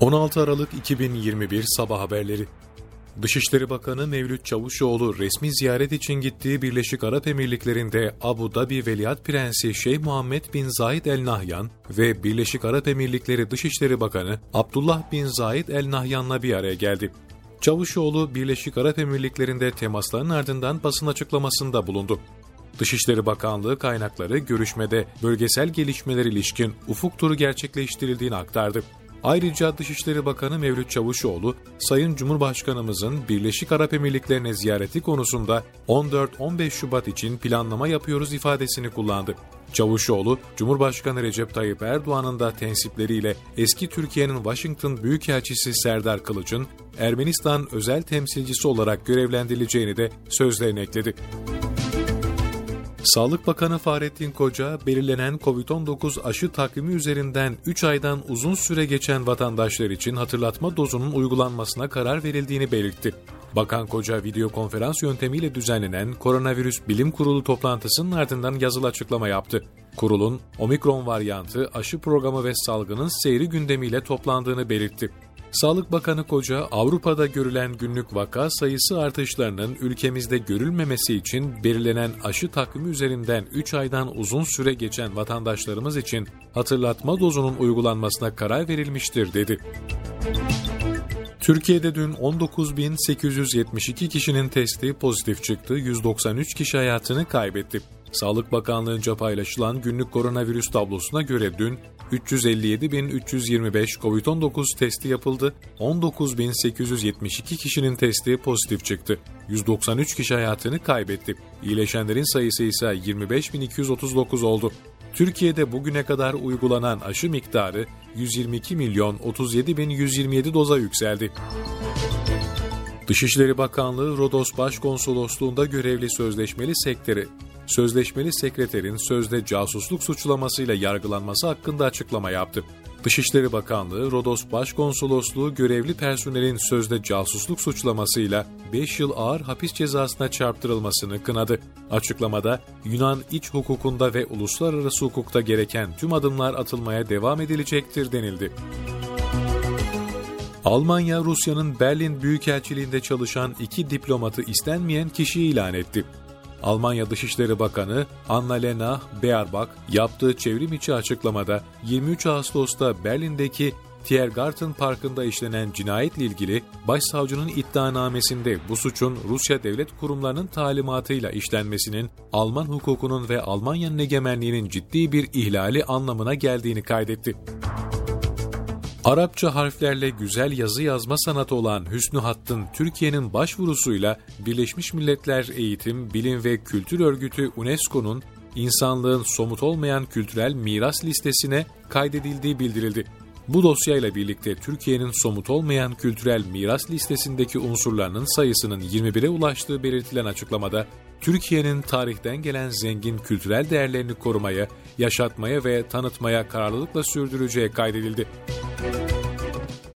16 Aralık 2021 Sabah Haberleri Dışişleri Bakanı Mevlüt Çavuşoğlu resmi ziyaret için gittiği Birleşik Arap Emirlikleri'nde Abu Dhabi Veliaht Prensi Şeyh Muhammed bin Zayed El Nahyan ve Birleşik Arap Emirlikleri Dışişleri Bakanı Abdullah bin Zayed El Nahyan'la bir araya geldi. Çavuşoğlu Birleşik Arap Emirlikleri'nde temasların ardından basın açıklamasında bulundu. Dışişleri Bakanlığı kaynakları görüşmede bölgesel gelişmeler ilişkin ufuk turu gerçekleştirildiğini aktardı. Ayrıca Dışişleri Bakanı Mevlüt Çavuşoğlu, Sayın Cumhurbaşkanımızın Birleşik Arap Emirlikleri'ne ziyareti konusunda 14-15 Şubat için planlama yapıyoruz ifadesini kullandı. Çavuşoğlu, Cumhurbaşkanı Recep Tayyip Erdoğan'ın da tensipleriyle eski Türkiye'nin Washington Büyükelçisi Serdar Kılıç'ın Ermenistan özel temsilcisi olarak görevlendirileceğini de sözlerine ekledi. Sağlık Bakanı Fahrettin Koca, belirlenen COVID-19 aşı takvimi üzerinden 3 aydan uzun süre geçen vatandaşlar için hatırlatma dozunun uygulanmasına karar verildiğini belirtti. Bakan Koca video konferans yöntemiyle düzenlenen Koronavirüs Bilim Kurulu toplantısının ardından yazılı açıklama yaptı. Kurulun omikron varyantı, aşı programı ve salgının seyri gündemiyle toplandığını belirtti. Sağlık Bakanı Koca, Avrupa'da görülen günlük vaka sayısı artışlarının ülkemizde görülmemesi için belirlenen aşı takvimi üzerinden 3 aydan uzun süre geçen vatandaşlarımız için hatırlatma dozunun uygulanmasına karar verilmiştir dedi. Türkiye'de dün 19.872 kişinin testi pozitif çıktı, 193 kişi hayatını kaybetti. Sağlık Bakanlığı'nca paylaşılan günlük koronavirüs tablosuna göre dün 357.325 COVID-19 testi yapıldı, 19.872 kişinin testi pozitif çıktı. 193 kişi hayatını kaybetti. İyileşenlerin sayısı ise 25.239 oldu. Türkiye'de bugüne kadar uygulanan aşı miktarı 122 milyon 37 bin 127 doza yükseldi. Dışişleri Bakanlığı Rodos Başkonsolosluğunda görevli sözleşmeli sektörü sözleşmeli sekreterin sözde casusluk suçlamasıyla yargılanması hakkında açıklama yaptı. Dışişleri Bakanlığı, Rodos Başkonsolosluğu görevli personelin sözde casusluk suçlamasıyla 5 yıl ağır hapis cezasına çarptırılmasını kınadı. Açıklamada, Yunan iç hukukunda ve uluslararası hukukta gereken tüm adımlar atılmaya devam edilecektir denildi. Almanya, Rusya'nın Berlin Büyükelçiliğinde çalışan iki diplomatı istenmeyen kişi ilan etti. Almanya Dışişleri Bakanı Annalena Baerbock yaptığı çevrim içi açıklamada 23 Ağustos'ta Berlin'deki Tiergarten Parkı'nda işlenen cinayetle ilgili başsavcının iddianamesinde bu suçun Rusya devlet kurumlarının talimatıyla işlenmesinin Alman hukukunun ve Almanya'nın egemenliğinin ciddi bir ihlali anlamına geldiğini kaydetti. Arapça harflerle güzel yazı yazma sanatı olan Hüsnü Hatt'ın Türkiye'nin başvurusuyla Birleşmiş Milletler Eğitim, Bilim ve Kültür Örgütü UNESCO'nun insanlığın somut olmayan kültürel miras listesine kaydedildiği bildirildi. Bu dosyayla birlikte Türkiye'nin somut olmayan kültürel miras listesindeki unsurlarının sayısının 21'e ulaştığı belirtilen açıklamada, Türkiye'nin tarihten gelen zengin kültürel değerlerini korumaya, yaşatmaya ve tanıtmaya kararlılıkla sürdüreceği kaydedildi. Bye.